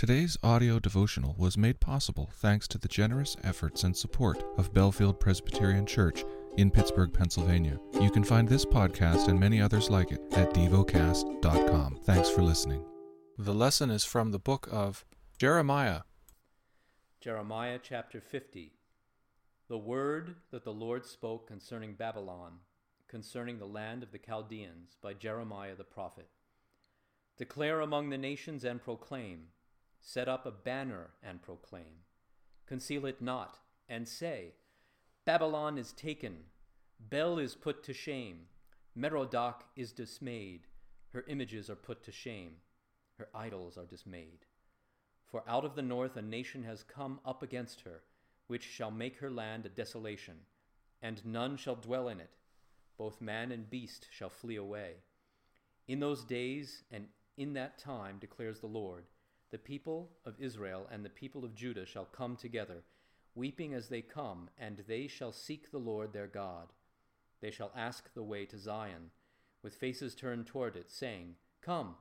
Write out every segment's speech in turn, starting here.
Today's audio devotional was made possible thanks to the generous efforts and support of Bellefield Presbyterian Church in Pittsburgh, Pennsylvania. You can find this podcast and many others like it at devocast.com. Thanks for listening. The lesson is from the book of Jeremiah. Jeremiah chapter 50. The word that the Lord spoke concerning Babylon, concerning the land of the Chaldeans, by Jeremiah the prophet. Declare among the nations and proclaim Set up a banner and proclaim. Conceal it not, and say, Babylon is taken, Bel is put to shame, Merodach is dismayed, her images are put to shame, her idols are dismayed. For out of the north a nation has come up against her, which shall make her land a desolation, and none shall dwell in it. Both man and beast shall flee away. In those days and in that time, declares the Lord, the people of Israel and the people of Judah shall come together, weeping as they come, and they shall seek the Lord their God. They shall ask the way to Zion, with faces turned toward it, saying, Come,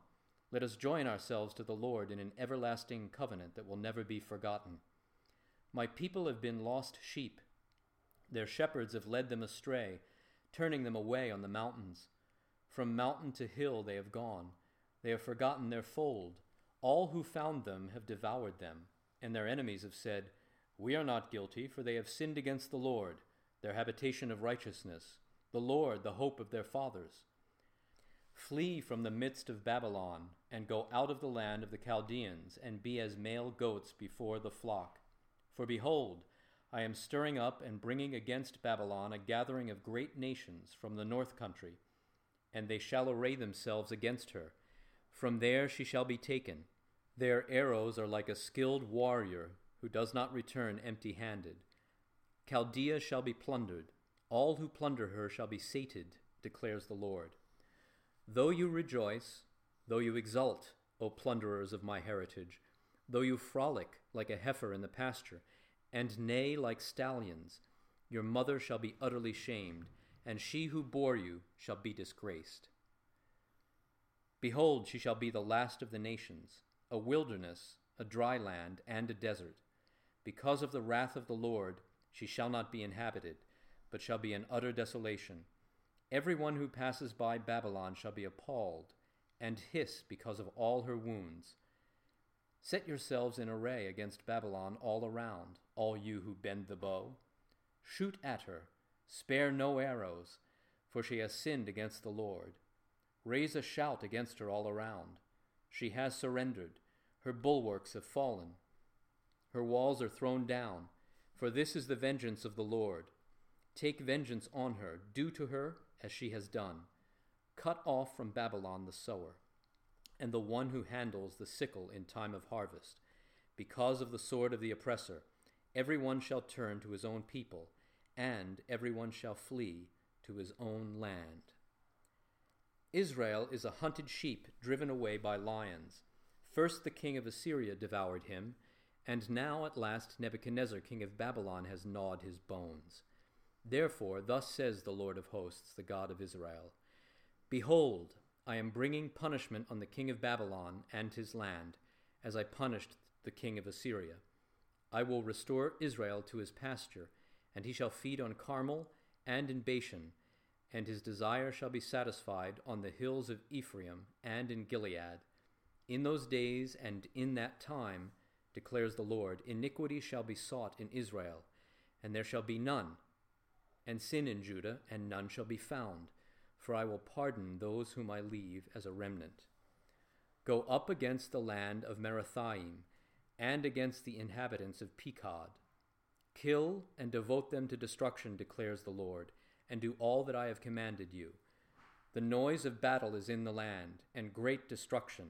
let us join ourselves to the Lord in an everlasting covenant that will never be forgotten. My people have been lost sheep. Their shepherds have led them astray, turning them away on the mountains. From mountain to hill they have gone. They have forgotten their fold. All who found them have devoured them, and their enemies have said, We are not guilty, for they have sinned against the Lord, their habitation of righteousness, the Lord, the hope of their fathers. Flee from the midst of Babylon, and go out of the land of the Chaldeans, and be as male goats before the flock. For behold, I am stirring up and bringing against Babylon a gathering of great nations from the north country, and they shall array themselves against her from there she shall be taken. Their arrows are like a skilled warrior who does not return empty handed. Chaldea shall be plundered. All who plunder her shall be sated, declares the Lord. Though you rejoice, though you exult, O plunderers of my heritage, though you frolic like a heifer in the pasture, and neigh like stallions, your mother shall be utterly shamed, and she who bore you shall be disgraced. Behold, she shall be the last of the nations, a wilderness, a dry land, and a desert. Because of the wrath of the Lord, she shall not be inhabited, but shall be an utter desolation. Every one who passes by Babylon shall be appalled, and hiss because of all her wounds. Set yourselves in array against Babylon all around, all you who bend the bow. Shoot at her, spare no arrows, for she has sinned against the Lord. Raise a shout against her all around. She has surrendered. Her bulwarks have fallen. Her walls are thrown down. For this is the vengeance of the Lord. Take vengeance on her. Do to her as she has done. Cut off from Babylon the sower, and the one who handles the sickle in time of harvest. Because of the sword of the oppressor, every one shall turn to his own people, and every one shall flee to his own land. Israel is a hunted sheep driven away by lions. First the king of Assyria devoured him, and now at last Nebuchadnezzar king of Babylon has gnawed his bones. Therefore, thus says the Lord of hosts, the God of Israel Behold, I am bringing punishment on the king of Babylon and his land, as I punished the king of Assyria. I will restore Israel to his pasture, and he shall feed on Carmel and in Bashan and his desire shall be satisfied on the hills of Ephraim and in Gilead. In those days and in that time, declares the Lord, iniquity shall be sought in Israel, and there shall be none, and sin in Judah, and none shall be found, for I will pardon those whom I leave as a remnant. Go up against the land of Merathaim, and against the inhabitants of Pekod. Kill and devote them to destruction, declares the Lord and do all that I have commanded you. The noise of battle is in the land, and great destruction.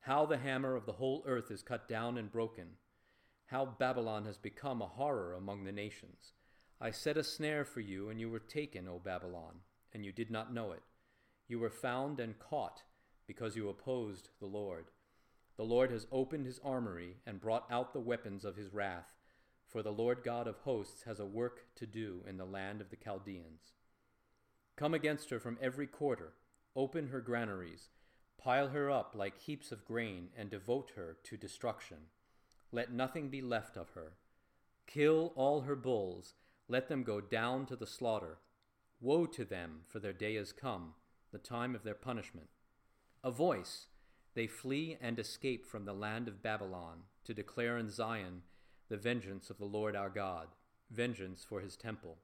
How the hammer of the whole earth is cut down and broken. How Babylon has become a horror among the nations. I set a snare for you, and you were taken, O Babylon, and you did not know it. You were found and caught, because you opposed the Lord. The Lord has opened his armory and brought out the weapons of his wrath for the Lord God of hosts has a work to do in the land of the Chaldeans. Come against her from every quarter, open her granaries, Pile her up like heaps of grain, and devote her to destruction. Let nothing be left of her. Kill all her bulls, let them go down to the slaughter. Woe to them, for their day is come, the time of their punishment. A voice, they flee and escape from the land of Babylon, to declare in Zion the vengeance of the Lord our God, vengeance for his temple.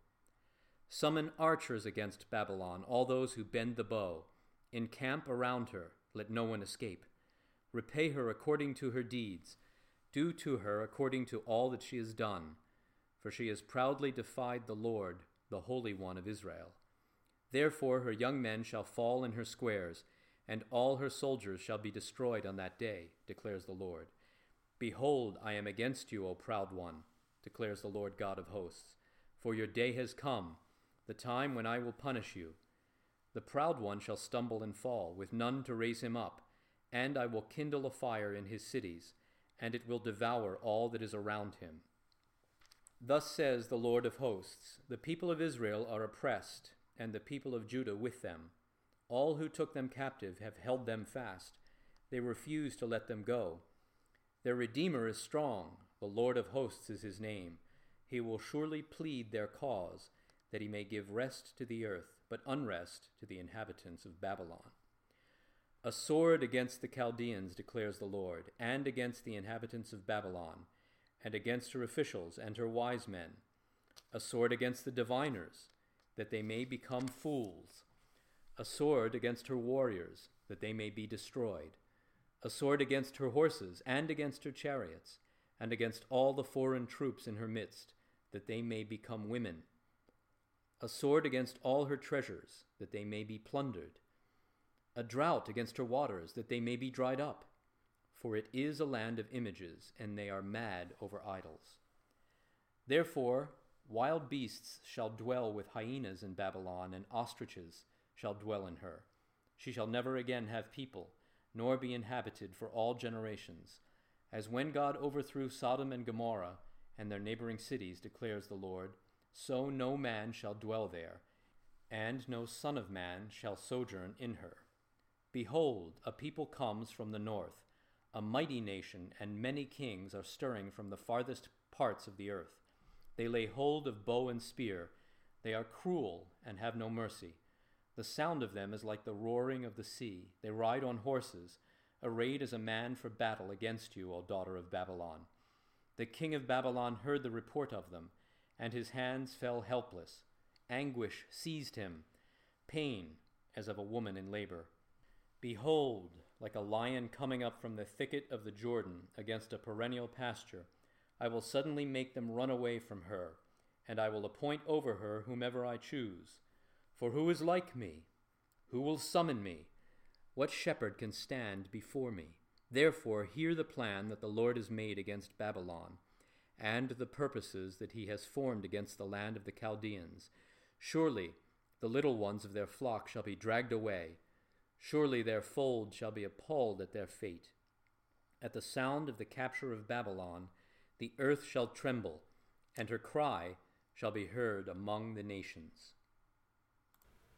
Summon archers against Babylon, all those who bend the bow. Encamp around her, let no one escape. Repay her according to her deeds. Do to her according to all that she has done. For she has proudly defied the Lord, the Holy One of Israel. Therefore her young men shall fall in her squares, and all her soldiers shall be destroyed on that day, declares the Lord. Behold, I am against you, O proud one, declares the Lord God of hosts. For your day has come, the time when I will punish you. The proud one shall stumble and fall, with none to raise him up, and I will kindle a fire in his cities, and it will devour all that is around him. Thus says the Lord of hosts The people of Israel are oppressed, and the people of Judah with them. All who took them captive have held them fast. They refuse to let them go. Their Redeemer is strong. The Lord of hosts is his name. He will surely plead their cause, that he may give rest to the earth, but unrest to the inhabitants of Babylon. A sword against the Chaldeans, declares the Lord, and against the inhabitants of Babylon, and against her officials and her wise men. A sword against the diviners, that they may become fools a sword against her warriors, that they may be destroyed, a sword against her horses and against her chariots, and against all the foreign troops in her midst, that they may become women, a sword against all her treasures, that they may be plundered, a drought against her waters, that they may be dried up. For it is a land of images, and they are mad over idols. Therefore, wild beasts shall dwell with hyenas in Babylon, and ostriches shall dwell in her. She shall never again have people, nor be inhabited for all generations. As when God overthrew Sodom and Gomorrah and their neighboring cities, declares the Lord, so no man shall dwell there, and no son of man shall sojourn in her. Behold, a people comes from the north, a mighty nation, and many kings are stirring from the farthest parts of the earth. They lay hold of bow and spear. They are cruel and have no mercy. The sound of them is like the roaring of the sea. They ride on horses, arrayed as a man for battle against you, O daughter of Babylon. The king of Babylon heard the report of them, and his hands fell helpless. Anguish seized him, pain as of a woman in labor. Behold, like a lion coming up from the thicket of the Jordan against a perennial pasture, I will suddenly make them run away from her, and I will appoint over her whomever I choose. For who is like me? Who will summon me? What shepherd can stand before me? Therefore, hear the plan that the Lord has made against Babylon, and the purposes that he has formed against the land of the Chaldeans. Surely the little ones of their flock shall be dragged away. Surely their fold shall be appalled at their fate. At the sound of the capture of Babylon, the earth shall tremble, and her cry shall be heard among the nations.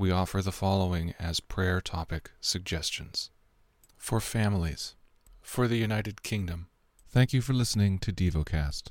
we offer the following as prayer topic suggestions for families, for the United Kingdom. Thank you for listening to DevoCast.